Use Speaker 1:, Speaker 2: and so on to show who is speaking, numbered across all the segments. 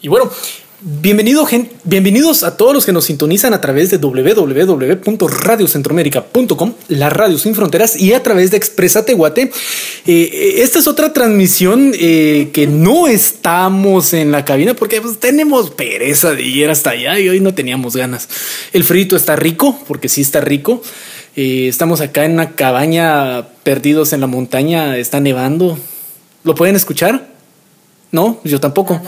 Speaker 1: Y bueno, bienvenido, bienvenidos a todos los que nos sintonizan a través de www.radiocentroamérica.com, la radio sin fronteras, y a través de Expresa Tehuate. Eh, esta es otra transmisión eh, que no estamos en la cabina porque pues, tenemos pereza de ir hasta allá y hoy no teníamos ganas. El frito está rico, porque sí está rico. Eh, estamos acá en una cabaña perdidos en la montaña, está nevando. ¿Lo pueden escuchar? No, yo tampoco.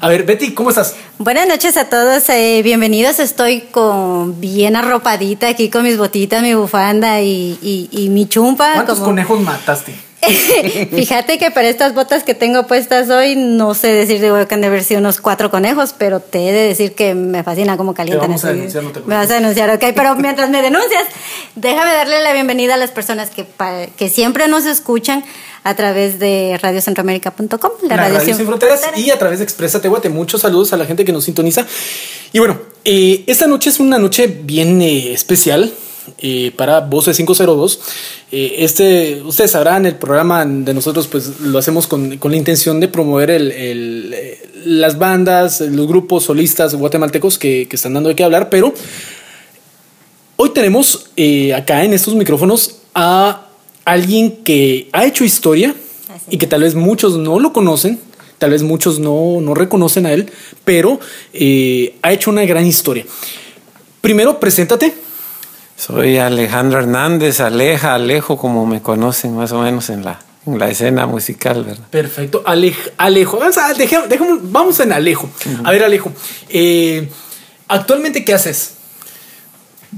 Speaker 1: a ver, Betty, ¿cómo estás?
Speaker 2: Buenas noches a todos, eh, bienvenidos. Estoy con bien arropadita aquí con mis botitas, mi bufanda y, mi chumpa.
Speaker 1: ¿Cuántos conejos mataste?
Speaker 2: Fíjate que para estas botas que tengo puestas hoy, no sé decir de que han de haber sido unos cuatro conejos, pero te he de decir que me fascina cómo calientan.
Speaker 1: Te vamos a denunciar, no te
Speaker 2: Me vas a denunciar, ok. Pero mientras me denuncias, déjame darle la bienvenida a las personas que, que siempre nos escuchan a través de radiocentroamérica.com,
Speaker 1: la, radio, Sin Fronteras, y a través de Expresa Tehuate. Muchos saludos a la gente que nos sintoniza. Y bueno, eh, esta noche es una noche bien eh, especial eh, para Voces 502. este, ustedes sabrán, el programa de nosotros pues lo hacemos con, con la intención de promover el, las bandas, los grupos solistas guatemaltecos que, que, están dando de qué hablar, pero hoy tenemos acá en estos micrófonos a alguien que ha hecho historia y que tal vez muchos no lo conocen, tal vez muchos no, no reconocen a él, pero eh, ha hecho una gran historia. Primero, preséntate.
Speaker 3: Soy Alejandro Hernández, Aleja, Alejo, como me conocen más o menos en la, en la escena musical, ¿verdad?
Speaker 1: Perfecto. Alejo, vamos, en Alejo. A ver, Alejo, eh, ¿actualmente qué haces?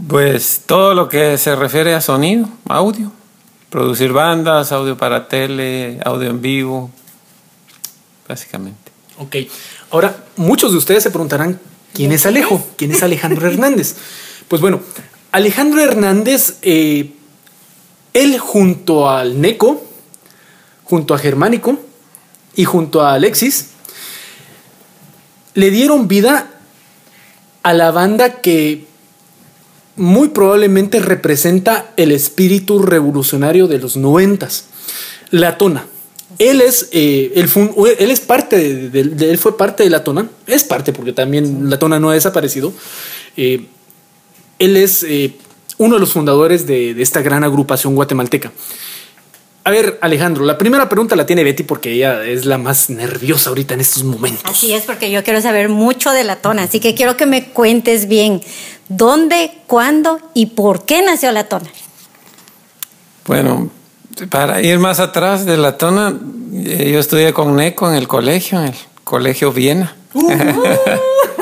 Speaker 3: Pues todo lo que se refiere a sonido, audio producir bandas, audio para tele, audio en vivo, básicamente.
Speaker 1: Ok, ahora muchos de ustedes se preguntarán, ¿quién es Alejo? ¿Quién es Alejandro Hernández? Pues bueno, Alejandro Hernández, eh, él junto al Neco, junto a Germánico y junto a Alexis, le dieron vida a la banda que muy probablemente representa el espíritu revolucionario de los noventas. La Tona. Él es, eh, él, es parte de, él fue parte de la Tona, es parte porque también la Tona no ha desaparecido. Eh, él es eh, uno de los fundadores de, de, esta gran agrupación guatemalteca. A ver, Alejandro, la primera pregunta la tiene Betty porque ella es la más nerviosa ahorita en estos momentos.
Speaker 2: Así es, porque yo quiero saber mucho de la tona, así que quiero que me cuentes bien dónde, cuándo y por qué nació la tona.
Speaker 3: Bueno, para ir más atrás de la tona, eh, yo estudié con Neco en el colegio, en el colegio Viena. Uh,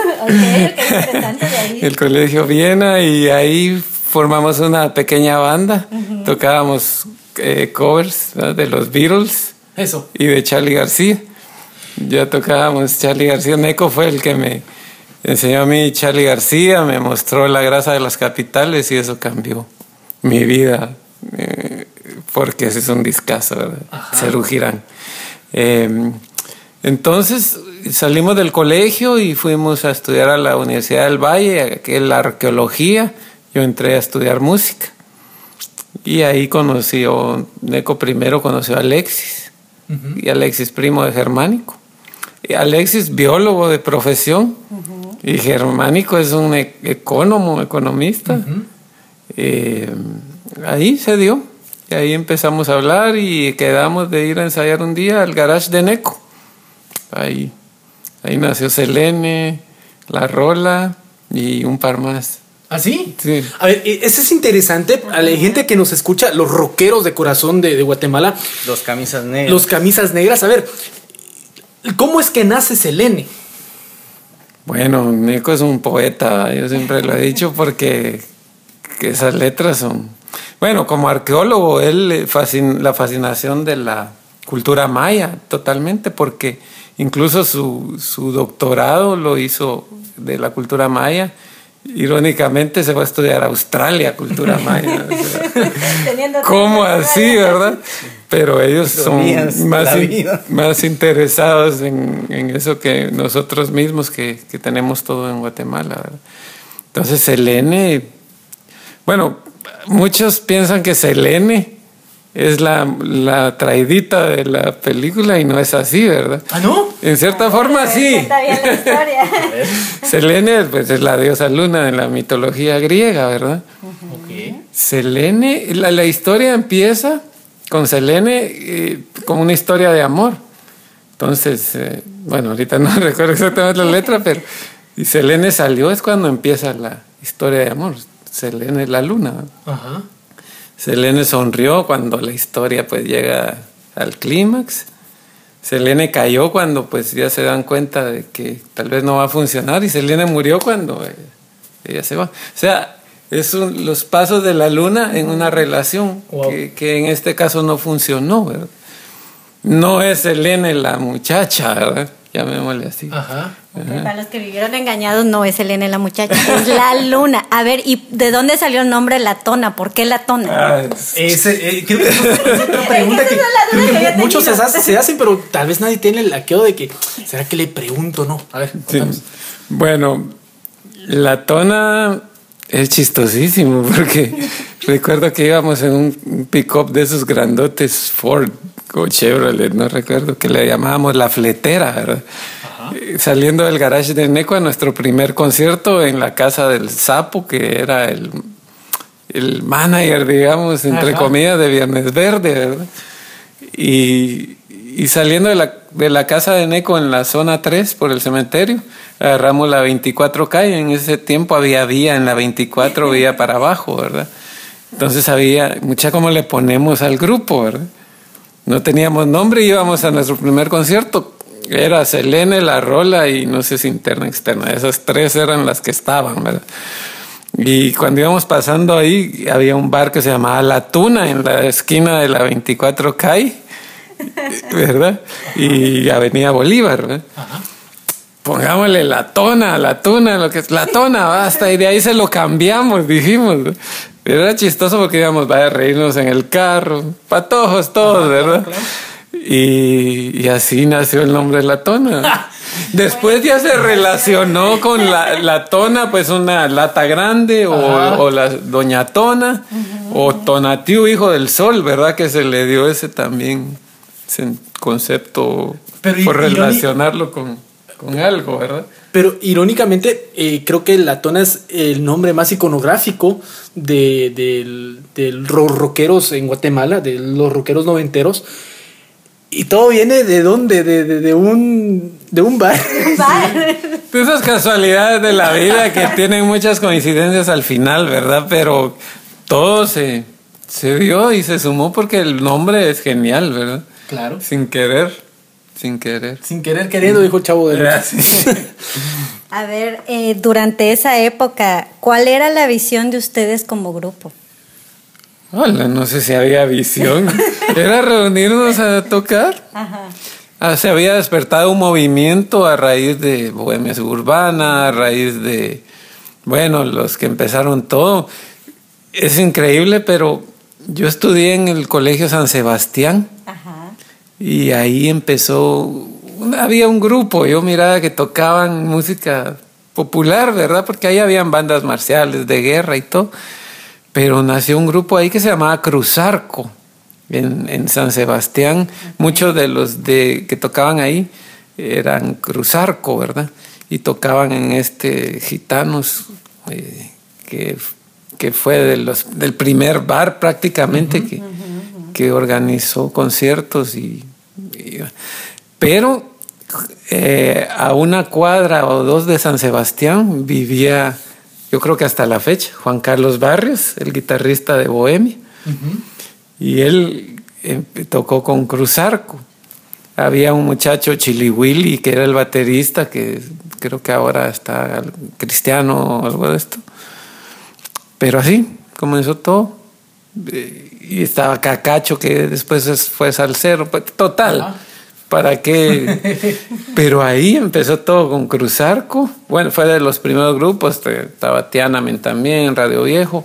Speaker 3: el colegio Viena y ahí formamos una pequeña banda, tocábamos eh, covers de los Beatles.
Speaker 1: Eso.
Speaker 3: Y de Charlie García. Ya tocábamos Charlie García. Neco fue el que me enseñó a mí Charlie García, me mostró la grasa de las capitales y eso cambió mi vida. Eh, porque ese es un discazo, ¿verdad? Cerú Girán. Em, entonces salimos del colegio y fuimos a estudiar a la Universidad del Valle, que es la arqueología. Yo entré a estudiar música. Y ahí conoció, Neco primero conoció a Alexis, y Alexis primo de Germánico. Y Alexis biólogo de profesión, y Germánico es un e-, economo, economista. Eh, ahí se dio, y ahí empezamos a hablar y quedamos de ir a ensayar un día al garage de Neco. Ahí, ahí nació Selene, La Rola y un par más.
Speaker 1: ¿Así? ¿Ah, sí? A ver, e, eso es interesante. A la gente que nos escucha, los rockeros de corazón de, Guatemala.
Speaker 4: Los camisas negras.
Speaker 1: Los camisas negras. A ver, ¿cómo es que nace Selene?
Speaker 3: Bueno, Nico es un poeta, yo siempre lo he dicho porque esas letras son... Bueno, como arqueólogo, él la fascinación de la cultura maya totalmente, porque incluso su, su doctorado lo hizo de la cultura maya Irónicamente se va a estudiar Australia, cultura maya. ¿Cómo así, verdad? Pero ellos son más, más interesados en, eso que nosotros mismos que, tenemos todo en Guatemala. ¿verdad? Entonces Selene, bueno, muchos piensan que Selene es la, la traidita de la película y no es así, ¿verdad?
Speaker 1: ¿Ah, no?
Speaker 3: En cierta forma sí.
Speaker 2: Está bien la historia.
Speaker 3: Selene pues, es la diosa luna de la mitología griega, ¿verdad?
Speaker 1: Ok.
Speaker 3: Selene, la, la historia empieza con Selene eh, como una historia de amor. Entonces, eh, bueno, ahorita no recuerdo exactamente la letra, pero y Selene salió es cuando empieza la historia de amor. Selene es la luna.
Speaker 1: Ajá.
Speaker 3: Selene sonrió cuando la historia pues llega al clímax. Selene cayó cuando pues ya se dan cuenta de que tal vez no va a funcionar y Selene murió cuando eh, ella se va. O sea, es un- los pasos de la luna en una relación
Speaker 1: Wow.
Speaker 3: que, que en este caso no funcionó, ¿verdad? No es Selene la muchacha, ¿verdad? Llamémosle así.
Speaker 1: Ajá.
Speaker 2: Para los que vivieron engañados, no es Elena la muchacha, es la luna. A ver, ¿y de dónde salió el nombre La Tona? ¿Por qué La Tona?
Speaker 3: Ah,
Speaker 1: Ese, eh, creo que esa es otra pregunta que, creo muchos se, hace- se hacen, pero tal vez nadie tiene el laqueo de que, ¿será que le pregunto no? A ver,
Speaker 3: Sí. Bueno, la tona es chistosísimo porque recuerdo que íbamos en un pick-up de esos grandotes Ford o Chevrolet, no recuerdo, que le llamábamos la fletera, ¿verdad? Eh, Saliendo del garage de Neco a nuestro primer concierto en la casa del Sapo, que era el, el manager, digamos, entre
Speaker 1: Ajá.
Speaker 3: comillas, de Viernes Verde, ¿verdad? Y, y saliendo de la, de la casa de Neco en la zona 3 por el cementerio, agarramos la 24 calle. En ese tiempo había vía en la 24, vía para abajo, ¿verdad? Entonces había, mucha como le ponemos al grupo, ¿verdad? No teníamos nombre y íbamos a nuestro primer concierto. Era Selene, La Rola y no sé si interna externa. Esas tres eran las que estaban, ¿verdad? Y cuando íbamos pasando ahí, había un bar que se llamaba La Tuna en la esquina de la 24 calle, ¿verdad? Y Avenida Bolívar, ¿verdad? Pongámosle la tona, la tuna, lo que es la tona, basta. Y de ahí se lo cambiamos, dijimos. Pero era chistoso porque íbamos a reírnos en el carro, patojos todos, ¿verdad? Y, y así nació el nombre de la tona. Después ya se relacionó con la, la tona, pues una lata grande, o,
Speaker 1: Ajá.
Speaker 3: o la doña tona, o tonatiu, hijo del sol, ¿verdad? Que se le dio ese también, ese concepto,
Speaker 1: Pero
Speaker 3: por relacionarlo con, con algo, ¿verdad?
Speaker 1: Pero irónicamente, eh, creo que la tona es el nombre más iconográfico de, del- de los rockeros en Guatemala, de los rockeros noventeros. Y todo viene de dónde? De, de, de un, de un bar.
Speaker 3: De esas casualidades de la vida que tienen muchas coincidencias al final, ¿verdad? Pero todo se, se dio y se sumó porque el nombre es genial, ¿verdad?
Speaker 1: Claro.
Speaker 3: Sin querer, sin querer.
Speaker 1: Sin querer queriendo, dijo el chavo de
Speaker 3: Gracias.
Speaker 2: A ver, eh, durante esa época, ¿cuál era la visión de ustedes como grupo?
Speaker 3: Hola, no sé si había visión. Era reunirnos a tocar.
Speaker 2: Ajá.
Speaker 3: Ah, se había despertado un movimiento a raíz de Bohemia Suburbana, a raíz de, bueno, los que empezaron todo. Es increíble, pero yo estudié en el Colegio San Sebastián
Speaker 2: Ajá.
Speaker 3: Y ahí empezó, había un grupo, yo miraba que tocaban música popular, ¿verdad? Porque ahí habían bandas marciales de guerra y todo. Pero nació un grupo ahí que se llamaba Cruzarco en, en San Sebastián. Muchos de los de, que tocaban ahí eran Cruzarco, ¿verdad? Y tocaban en este Gitanos, eh, que, que fue de los, del primer bar prácticamente que, que organizó conciertos y- pero eh, a una cuadra o dos de San Sebastián vivía, yo creo que hasta la fecha, Juan Carlos Barrios, el guitarrista de Bohemia. Y él eh, tocó con Cruzarco. Había un muchacho Chiliwili que era el baterista, que creo que ahora está cristiano o algo de esto. Pero así comenzó todo. Eh, Y estaba Cacacho, que después es- fue salsero. pues, Total.
Speaker 1: Ajá.
Speaker 3: ¿Para qué? Pero ahí empezó todo con Cruzarco. Bueno, fue de los primeros grupos. Estaba Tianamen también, Radio Viejo.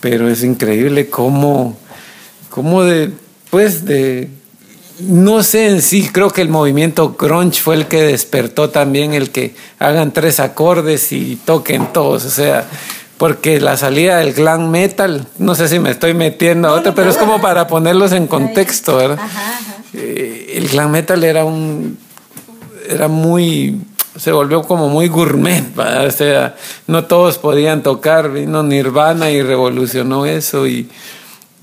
Speaker 3: Pero es increíble cómo, cómo de, pues de, no sé en sí, creo que el movimiento grunge fue el que despertó también el que hagan tres acordes y toquen todos. O sea, porque la salida del glam metal, no sé si me estoy metiendo a otro, pero es como para ponerlos en contexto, ¿verdad? Eh, el glam metal era un, era muy, se volvió como muy gourmet, o sea, no todos podían tocar, vino Nirvana y revolucionó eso y,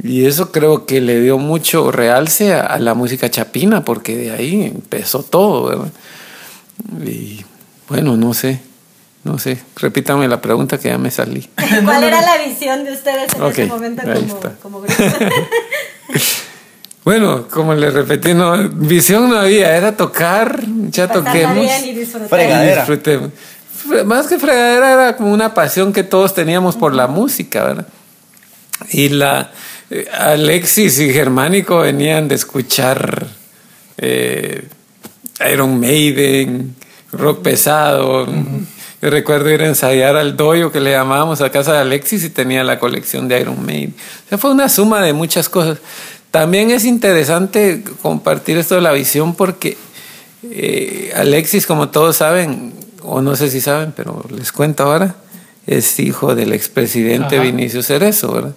Speaker 3: y eso creo que le dio mucho realce a, a, la música chapina, porque de ahí empezó todo, ¿verdad? Y bueno, no sé. No sé, repítame la pregunta que ya me salí.
Speaker 2: ¿Cuál era la visión de ustedes en okay, ese momento como, como grupo?
Speaker 3: bueno, como le repetí, no, visión no había, era tocar, ya toquemos.
Speaker 2: Bien y disfrutar.
Speaker 4: Fregadera.
Speaker 3: Disfrutemos. Más que fregadera era como una pasión que todos teníamos por la música, ¿verdad? Y la eh, Alexis y Germánico venían de escuchar eh, Iron Maiden, rock pesado. Uh -huh. Yo recuerdo ir a ensayar al doyo que le llamábamos a casa de Alexis y tenía la colección de Iron Maiden. O sea, fue una suma de muchas cosas. También es interesante compartir esto de la visión porque eh, Alexis, como todos saben, o no sé si saben, pero les cuento ahora, es hijo del expresidente Ajá. Vinicio Cerezo, ¿verdad?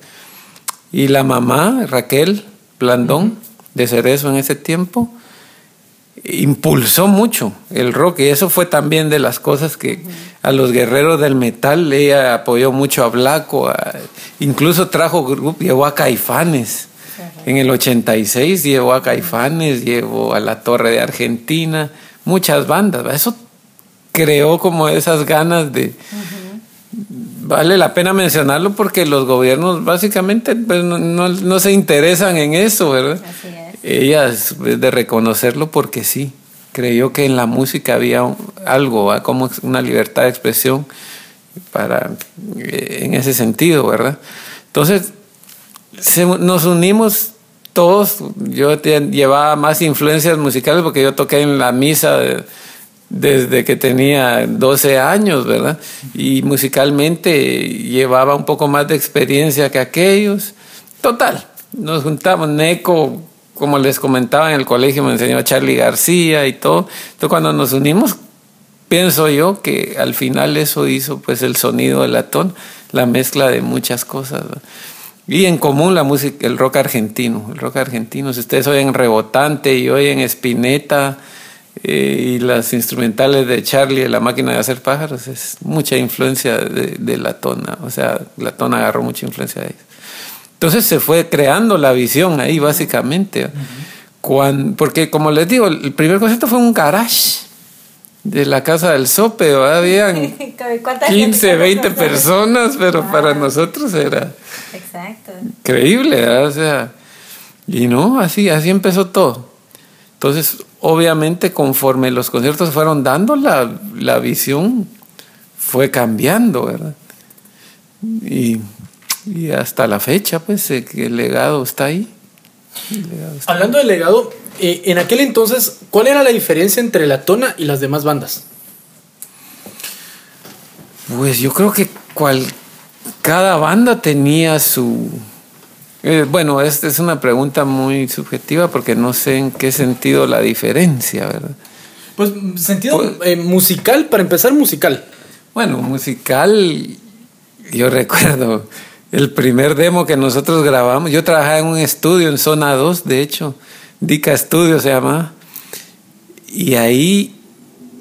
Speaker 3: Y la mamá, Raquel Blandón, uh -huh. de Cerezo en ese tiempo, impulsó mucho el rock y eso fue también de las cosas que a los guerreros del metal ella apoyó mucho a Blanco, a, incluso trajo grupo, llevó a Caifanes. En el 86 llevó a Caifanes, llevó a la Torre de Argentina, muchas bandas. Eso creó como esas ganas de... Vale la pena mencionarlo porque los gobiernos básicamente pues, no, no, no, se interesan en eso, ¿verdad?
Speaker 2: Así es.
Speaker 3: Ella es de reconocerlo porque sí, creyó que en la música había algo, ¿verdad? como una libertad de expresión para, eh, en ese sentido, ¿verdad? Entonces, nos unimos todos, yo llevaba más influencias musicales porque yo toqué en la misa de, desde que tenía 12 años, ¿verdad? Y musicalmente llevaba un poco más de experiencia que aquellos. Total, nos juntamos, Neco, como les comentaba en el colegio, me enseñó Charlie García y todo. Entonces cuando nos unimos, pienso yo que al final eso hizo pues el sonido de latón, la mezcla de muchas cosas. Y en común la música, el rock argentino, el rock argentino, si ustedes oyen Rebotante y oyen Spinetta, eh, y las instrumentales de Charlie, la máquina de hacer pájaros, es mucha influencia de, de la tona. O sea, la tona agarró mucha influencia de ellos. Entonces se fue creando la visión ahí, básicamente. Uh -huh. Cuando, porque, como les digo, el primer concierto fue un garage de la casa del sope. Habían 15, 20 personas, pero ah. para nosotros era
Speaker 2: Exacto.
Speaker 3: increíble. ¿verdad? O sea, y no, así, así empezó todo. Entonces, obviamente, conforme los conciertos fueron dando, la, la visión fue cambiando, ¿verdad? Y, y, hasta la fecha, pues, eh, el legado está ahí.
Speaker 1: Legado está Hablando ahí. del legado, eh, en aquel entonces, ¿cuál era la diferencia entre la Tona y las demás bandas?
Speaker 3: Pues yo creo que cual, cada banda tenía su, eh, bueno, esta es una pregunta muy subjetiva porque no sé en qué sentido la diferencia, ¿verdad?
Speaker 1: Pues sentido pues, eh, musical, para empezar musical.
Speaker 3: Bueno, musical, yo recuerdo el primer demo que nosotros grabamos, yo trabajaba en un estudio en zona 2, de hecho, Dica Studio se llama, y ahí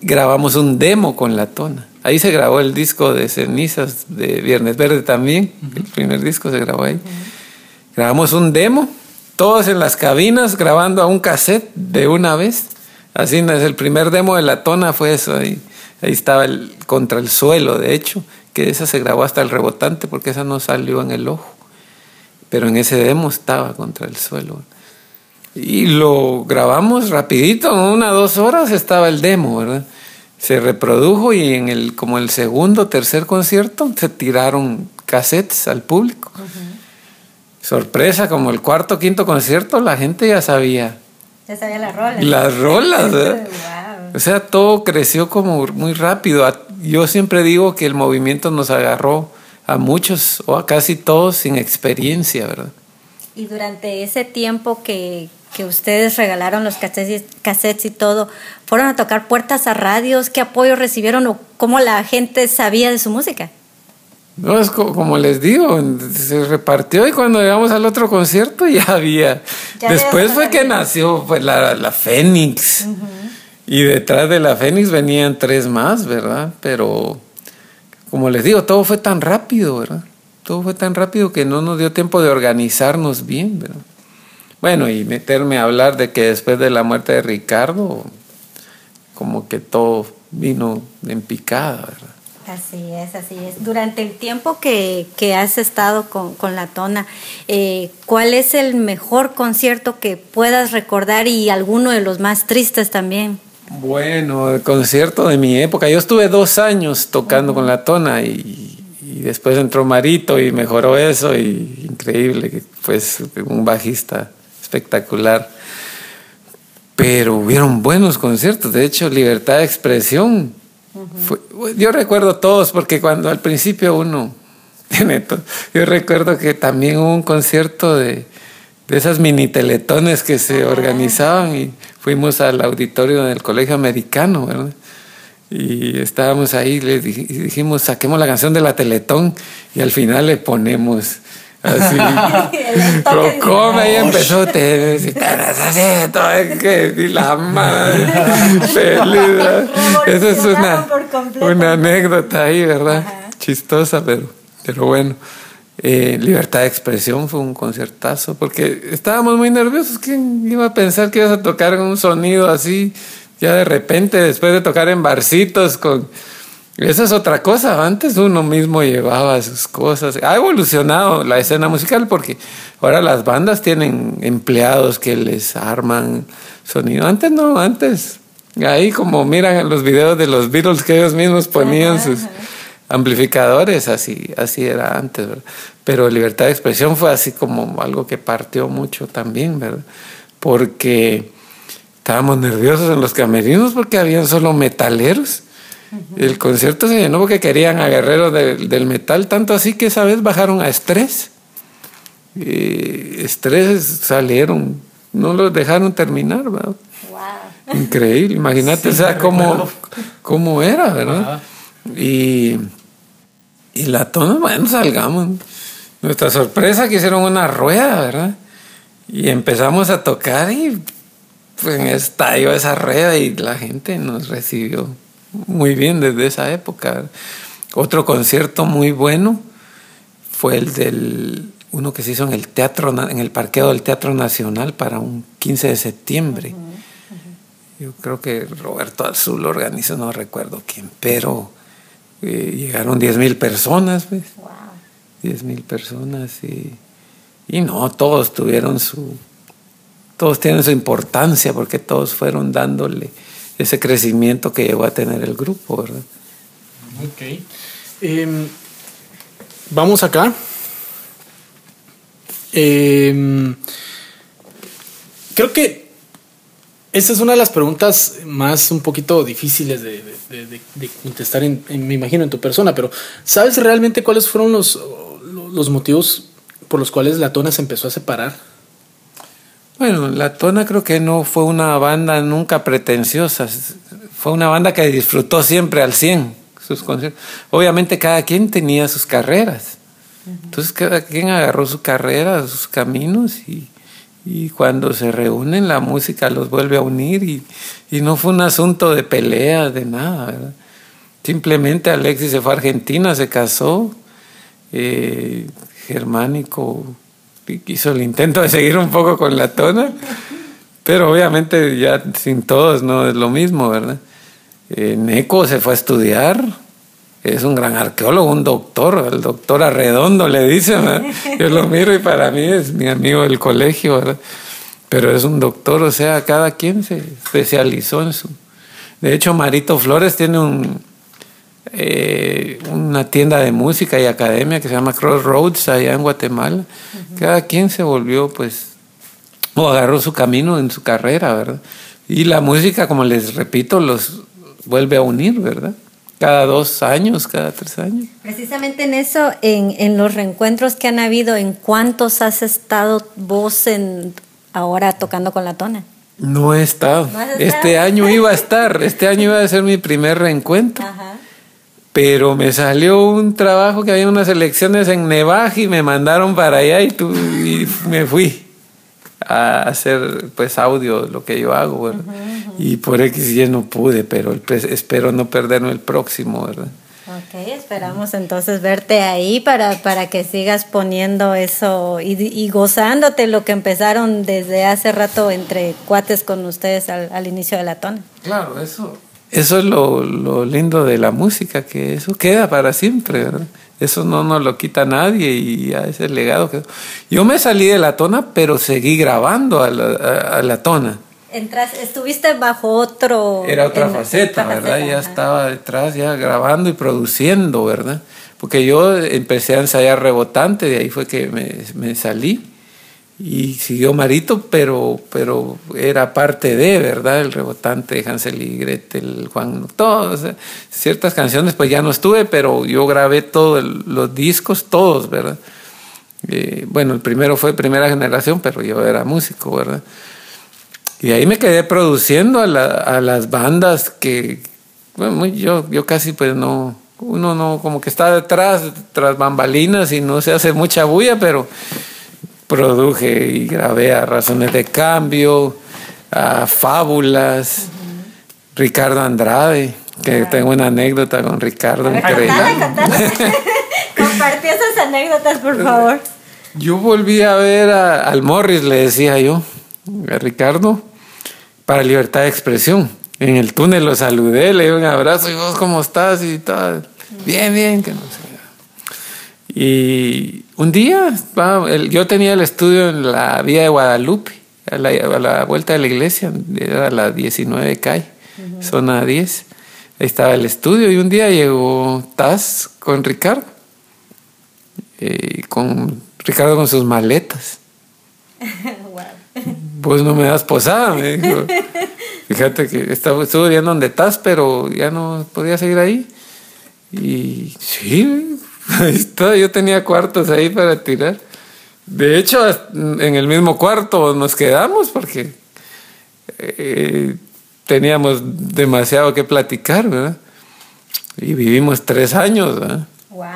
Speaker 3: grabamos un demo con la tona. Ahí se grabó el disco de cenizas de Viernes Verde también, uh -huh. el primer disco se grabó ahí. Uh -huh. Grabamos un demo, todos en las cabinas grabando a un cassette de una vez. Así es el primer demo de la tona fue eso ahí. Ahí estaba el, contra el suelo, de hecho, que esa se grabó hasta el rebotante porque esa no salió en el ojo. Pero en ese demo estaba contra el suelo. Y lo grabamos rapidito, en una dos horas estaba el demo, ¿verdad? Se reprodujo y en el como el segundo, tercer concierto se tiraron cassettes al público. Uh -huh sorpresa, como el cuarto, quinto concierto, la gente ya sabía.
Speaker 2: Ya sabía las rolas.
Speaker 3: Las rolas, wow. O sea, todo creció como muy rápido. Yo siempre digo que el movimiento nos agarró a muchos o a casi todos sin experiencia, ¿verdad?
Speaker 2: Y durante ese tiempo que, que ustedes regalaron los cassettes, cassettes y todo, ¿fueron a tocar puertas a radios? ¿Qué apoyo recibieron o cómo la gente sabía de su música?
Speaker 3: No, es como les digo, se repartió y cuando llegamos al otro concierto ya había. Después fue que nació pues, la, la Fénix. Y detrás de la Fénix venían tres más, ¿verdad? Pero, como les digo, todo fue tan rápido, ¿verdad? Todo fue tan rápido que no nos dio tiempo de organizarnos bien, ¿verdad? Bueno, y meterme a hablar de que después de la muerte de Ricardo, como que todo vino en picada, ¿verdad?
Speaker 2: Así es, así es. Durante el tiempo que, has estado con, la tona, eh, ¿cuál es el mejor concierto que puedas recordar y alguno de los más tristes también?
Speaker 3: Bueno, el concierto de mi época. Yo estuve dos años tocando con la tona y, después entró Marito y mejoró eso y increíble, pues un bajista espectacular. Pero hubieron buenos conciertos, de hecho, Libertad de Expresión yo recuerdo todos, porque cuando al principio uno tiene todo, yo recuerdo que también hubo un concierto de, de esas mini teletones que se organizaban y fuimos al auditorio del colegio americano, ¿verdad? Y estábamos ahí, le dijimos, saquemos la canción de la Teletón y al final le ponemos Así. Procome ahí empezó, te y la madre feliz. Esa es una, una anécdota ahí, ¿verdad? Chistosa, pero, pero bueno. Eh, libertad de expresión fue un concertazo porque estábamos muy nerviosos. ¿Quién iba a pensar que ibas a tocar un sonido así? Ya de repente, después de tocar en barcitos con esa es otra cosa. Antes uno mismo llevaba sus cosas. Ha evolucionado la escena musical porque ahora las bandas tienen empleados que les arman sonido. Antes no, antes. Ahí como miran los videos de los Beatles que ellos mismos ponían sus amplificadores, así, así era antes, ¿verdad? Pero libertad de expresión fue así como algo que partió mucho también, ¿verdad? Porque estábamos nerviosos en los camerinos porque habían solo metaleros el concierto se llenó porque querían a Guerrero del metal, tanto así que esa vez bajaron a Estrés. Estrés salieron, no los dejaron terminar, ¿verdad? Increíble, imagínate, o sea, cómo, cómo, era, ¿verdad? Y, y la tona, bueno, salgamos. Nuestra sorpresa que hicieron una rueda, ¿verdad? Y empezamos a tocar y pues estalló esa rueda y la gente nos recibió muy bien desde esa época. Otro concierto muy bueno fue el del uno que se hizo en el teatro en el parqueo del Teatro Nacional para un 15 de septiembre. Yo creo que Roberto Azul organizó, no recuerdo quién, pero eh, llegaron 10 mil personas, ¿ves? Wow. 10 mil personas y, y no, todos tuvieron su, todos tienen su importancia porque todos fueron dándole ese crecimiento que llegó a tener el grupo, ¿verdad?
Speaker 1: Ok. Em, vamos acá. Em, creo que esta es una de las preguntas más un poquito difíciles de, contestar, en, me imagino, en tu persona, pero ¿sabes realmente cuáles fueron los, los motivos por los cuales la tona se empezó a separar?
Speaker 3: Bueno, La Tona creo que no fue una banda nunca pretenciosa, fue una banda que disfrutó siempre al 100 sus conciertos. Obviamente cada quien tenía sus carreras, entonces cada quien agarró su carrera, sus caminos y, cuando se reúnen la música los vuelve a unir y, no fue un asunto de pelea, de nada. Simplemente Alexis se fue a Argentina, se casó, eh, Germánico hizo el intento de seguir un poco con la tona, pero obviamente ya sin todos no es lo mismo, ¿verdad? Eh, Neco se fue a estudiar, es un gran arqueólogo, un doctor, el doctor Arredondo le dicen, yo lo miro y para mí es mi amigo del colegio, ¿verdad? pero es un doctor, o sea, cada quien se especializó en su... De hecho, Marito Flores tiene un, eh, una tienda de música y academia que se llama Crossroads allá en Guatemala. Cada quien se volvió, pues, o agarró su camino en su carrera, ¿verdad? Y la música, como les repito, los vuelve a unir, ¿verdad? Cada dos años, cada tres años.
Speaker 2: Precisamente en eso, en, en los reencuentros que han habido, ¿en cuántos has estado vos en, ahora tocando con la tona?
Speaker 3: No he estado. este año iba a estar, este año iba a ser mi primer reencuentro. Ajá pero me salió un trabajo que había unas elecciones en Nevaj y me mandaron para allá y, tú, y me fui a hacer pues audio, lo que yo hago. Y por X y no pude, pero espero no perderme el próximo, ¿verdad?
Speaker 2: Ok, esperamos entonces verte ahí para, para que sigas poniendo eso y, y, gozándote lo que empezaron desde hace rato entre cuates con ustedes al, al inicio de la tona.
Speaker 3: Claro, eso, eso es lo, lo, lindo de la música, que eso queda para siempre, ¿verdad? Eso no nos lo quita nadie y ya es el legado. Que... Yo me salí de la tona, pero seguí grabando a la, a, la tona.
Speaker 2: Entras, estuviste bajo otro...
Speaker 3: Era otra faceta, ¿verdad? ya estaba detrás, ya grabando y produciendo, ¿verdad? Porque yo empecé a ensayar rebotante, de ahí fue que me, me salí y siguió Marito, pero, pero era parte de, ¿verdad? El rebotante, Hansel y Gretel, Juan, todos, ciertas canciones, pues ya no estuve, pero yo grabé todos los discos, todos, ¿verdad? Eh, bueno, el primero fue primera generación, pero yo era músico, ¿verdad? Y ahí me quedé produciendo a, la, a las bandas que, bueno, yo, yo casi pues no, uno no, como que está detrás, tras bambalinas y no se hace mucha bulla, pero produje y grabé a Razones de Cambio, a Fábulas, Ricardo Andrade, que tengo una anécdota con Ricardo.
Speaker 2: Compartí esas anécdotas, por favor.
Speaker 3: Yo volví a ver a, al Morris, le decía yo, a Ricardo, para Libertad de Expresión. En el túnel lo saludé, le di un abrazo y vos cómo estás y tal. Bien, bien, que no sé. Y un día yo tenía el estudio en la vía de Guadalupe, a la, vuelta de la iglesia, era la 19 calle, zona 10. Ahí estaba el estudio y un día llegó Taz con Ricardo, eh, con Ricardo con sus maletas. Vos no me das posada, me dijo. Fíjate que estaba, estuve viendo donde estás, pero ya no podía seguir ahí. Y sí, Ahí está, yo tenía cuartos ahí para tirar. De hecho, en el mismo cuarto nos quedamos porque eh, teníamos demasiado que platicar, ¿verdad? Y vivimos tres años, ¿verdad?
Speaker 2: Wow.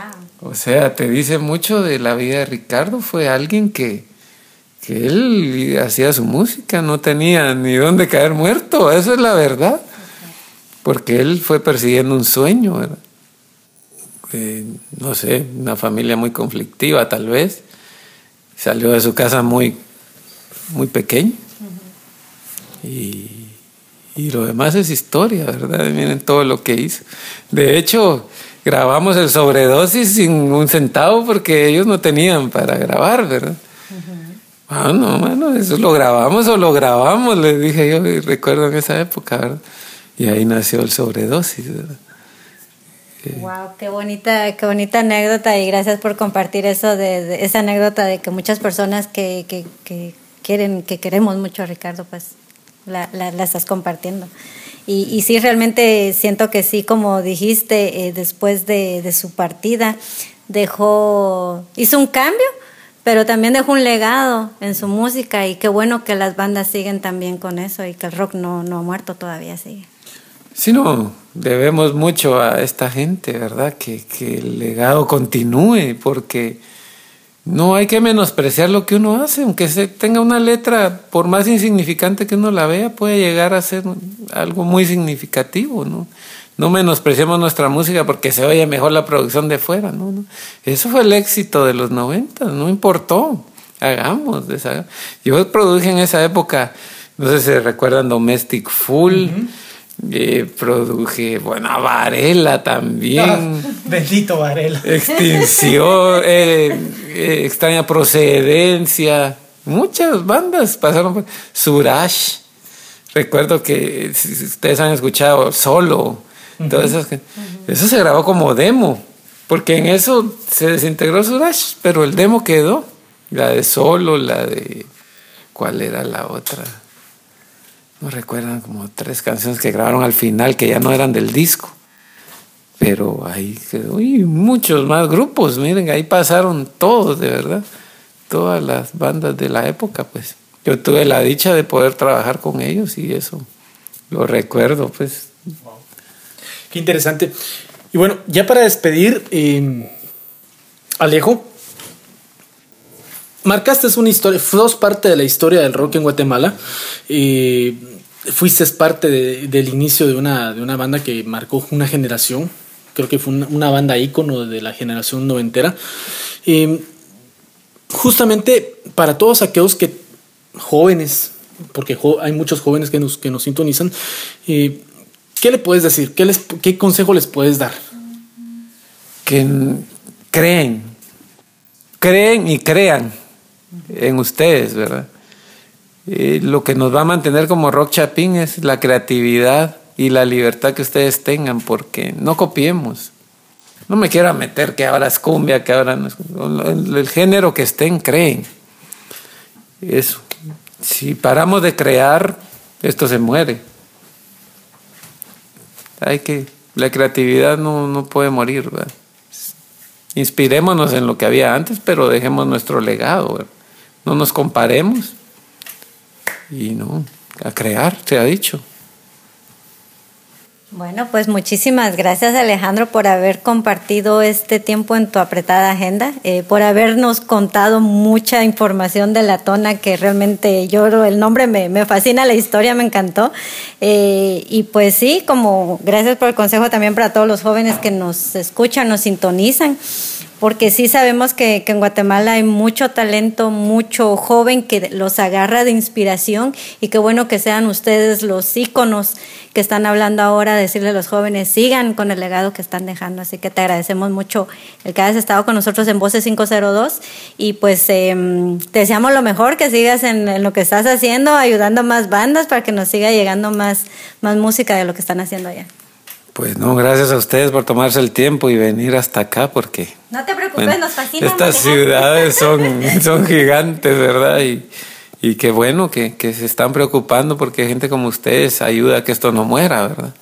Speaker 3: O sea, te dice mucho de la vida de Ricardo. Fue alguien que, que él hacía su música, no tenía ni dónde caer muerto. Eso es la verdad. Porque él fue persiguiendo un sueño, ¿verdad? no sé, una familia muy conflictiva tal vez. Salió de su casa muy, muy pequeño. y, y, lo demás es historia, ¿verdad? Miren todo lo que hizo. De hecho, grabamos el sobredosis sin un centavo porque ellos no tenían para grabar, ¿verdad? Ah, no, bueno, eso lo grabamos o lo grabamos, les dije yo, recuerdo en esa época. Y ahí nació el sobredosis, ¿verdad?
Speaker 2: Wow, qué bonita, qué bonita anécdota y gracias por compartir eso de, esa anécdota de que muchas personas que, que, quieren, que queremos mucho a Ricardo, pues la, la, estás compartiendo. Y, y, sí, realmente siento que sí, como dijiste, eh, después de, de, su partida, dejó, hizo un cambio, pero también dejó un legado en su música y qué bueno que las bandas siguen también con eso y que el rock no, no ha muerto todavía, sigue.
Speaker 3: Sí, no, debemos mucho a esta gente, ¿verdad? Que, que, el legado continúe, porque no hay que menospreciar lo que uno hace, aunque se tenga una letra, por más insignificante que uno la vea, puede llegar a ser algo muy significativo, ¿no? No menospreciemos nuestra música porque se oye mejor la producción de fuera, ¿no? Eso fue el éxito de los 90, no importó, hagamos. Yo produje en esa época, no sé si recuerdan Domestic Full. Eh, produje, bueno, Varela también. Ah,
Speaker 1: bendito Varela.
Speaker 3: Extinción, eh, eh, extraña procedencia. Muchas bandas pasaron por Suraj. Recuerdo que si ustedes han escuchado Solo, eso, eso se grabó como demo, porque en eso se desintegró Suraj, pero el demo quedó. La de Solo, la de. ¿Cuál era la otra? no recuerdan como tres canciones que grabaron al final que ya no eran del disco. Pero ahí quedó, y muchos más grupos, miren, ahí pasaron todos, de verdad, todas las bandas de la época, pues. Yo tuve la dicha de poder trabajar con ellos y eso lo recuerdo, pues.
Speaker 1: Qué interesante. Y bueno, ya para despedir, eh, Alejo, marcaste una historia, sos parte de la historia del rock en Guatemala. Eh, fuiste parte de- del inicio de una, de una banda que marcó una generación. Creo que fue una, banda ícono de la generación noventera. Eh, justamente para todos aquellos que jóvenes, porque hay muchos jóvenes que nos, que nos sintonizan, eh, ¿qué le puedes decir? ¿Qué, les, ¿Qué consejo les puedes dar?
Speaker 3: que creen, creen y crean en ustedes, ¿verdad? Lo que nos va a mantener como Rock Chapín es la creatividad y la libertad que ustedes tengan, porque no copiemos. No me quiero meter que ahora es cumbia, que ahora no es cumbia. El, el género que estén, creen. Eso. Si paramos de crear, esto se muere. Hay que, la creatividad no, no puede morir, ¿verdad? Inspirémonos en lo que había antes, pero dejemos nuestro legado. No nos comparemos. Y no, a crear, se ha dicho.
Speaker 2: Bueno, pues muchísimas gracias Alejandro por haber compartido este tiempo en tu apretada agenda, eh, por habernos contado mucha información de la tona que realmente yo el nombre me, me fascina, la historia me encantó. Eh, y pues sí, como gracias por el consejo también para todos los jóvenes que nos escuchan, nos sintonizan porque sí sabemos que, que, en Guatemala hay mucho talento, mucho joven que los agarra de inspiración y qué bueno que sean ustedes los íconos que están hablando ahora, decirle a los jóvenes, sigan con el legado que están dejando. Así que te agradecemos mucho el que hayas estado con nosotros en Voces 502 y pues eh, te deseamos lo mejor, que sigas en, en, lo que estás haciendo, ayudando a más bandas para que nos siga llegando más, más música de lo que están haciendo allá.
Speaker 3: Pues no, gracias a ustedes por tomarse el tiempo y venir hasta acá porque...
Speaker 2: No te preocupes, bueno, nos fascina.
Speaker 3: Estas ciudades son, son gigantes, ¿verdad? Y, y qué bueno que, que, se están preocupando porque gente como ustedes ayuda a que esto no muera, ¿verdad?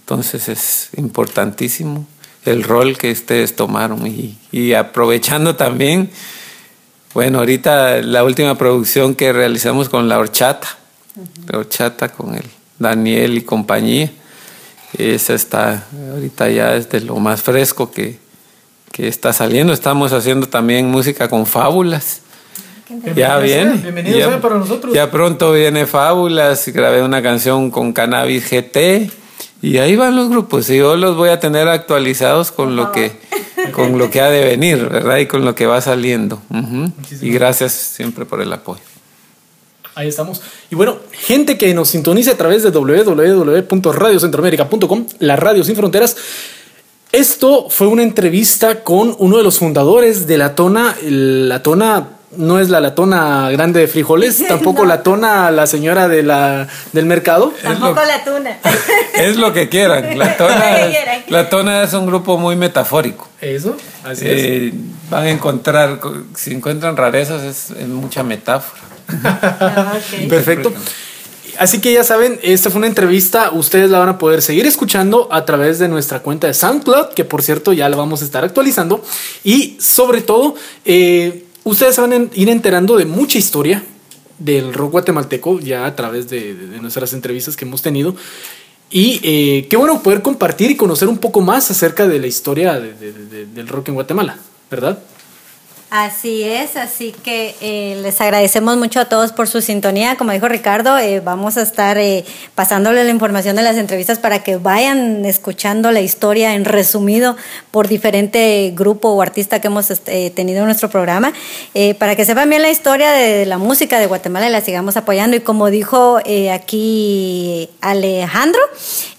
Speaker 3: Entonces es importantísimo el rol que ustedes tomaron y, y aprovechando también, bueno, ahorita la última producción que realizamos con la horchata, uh -huh. la horchata con el Daniel y compañía. Esa está ahorita ya es de lo más fresco que, que está saliendo. Estamos haciendo también música con fábulas. Ya viene.
Speaker 1: Bienvenido
Speaker 3: ya,
Speaker 1: para nosotros.
Speaker 3: Ya pronto viene Fábulas. Grabé una canción con Cannabis GT. Y ahí van los grupos. Y yo los voy a tener actualizados con lo que con lo que ha de venir, ¿verdad? Y con lo que va saliendo. Uh -huh. Y gracias siempre por el apoyo.
Speaker 1: Ahí estamos. Y bueno, gente que nos sintoniza a través de www.radiocentroamérica.com, la radio sin fronteras. Esto fue una entrevista con uno de los fundadores de la tona. La tona no es la latona grande de frijoles, tampoco no. la tona la señora de la, del mercado.
Speaker 2: Tampoco la tuna.
Speaker 3: Es lo que quieran. La tona, es, la tona es un grupo muy metafórico.
Speaker 1: Eso, así
Speaker 3: eh, es. Van a encontrar, si encuentran rarezas, es, es mucha metáfora.
Speaker 1: Okay. Perfecto. Así que ya saben, esta fue una entrevista. Ustedes la van a poder seguir escuchando a través de nuestra cuenta de SoundCloud, que por cierto ya la vamos a estar actualizando. Y sobre todo, eh, ustedes se van a ir enterando de mucha historia del rock guatemalteco ya a través de, de, de nuestras entrevistas que hemos tenido. Y eh, qué bueno poder compartir y conocer un poco más acerca de la historia de, del rock en Guatemala, ¿verdad?
Speaker 2: Así es, así que eh, les agradecemos mucho a todos por su sintonía. Como dijo Ricardo, eh, vamos a estar eh, pasándole la información de las entrevistas para que vayan escuchando la historia en resumido por diferente grupo o artista que hemos este, tenido en nuestro programa, eh, para que sepan bien la historia de la música de Guatemala y la sigamos apoyando. Y como dijo eh, aquí Alejandro,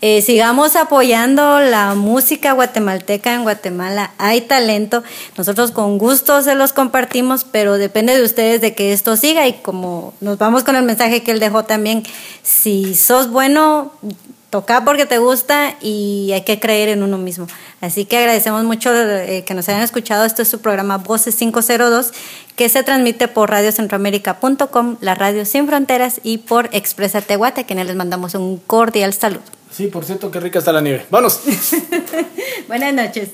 Speaker 2: eh, sigamos apoyando la música guatemalteca en Guatemala. Hay talento. Nosotros con gusto se los compartimos, pero depende de ustedes de que esto siga y como nos vamos con el mensaje que él dejó también, si sos bueno, toca porque te gusta y hay que creer en uno mismo. Así que agradecemos mucho eh, que nos hayan escuchado. Este es su programa Voces 502 que se transmite por radiocentroamérica.com, la radio sin fronteras y por Expresa Tehuate, a quienes les mandamos un cordial saludo.
Speaker 1: Sí, por cierto, qué rica está la nieve. Vámonos.
Speaker 2: Buenas noches.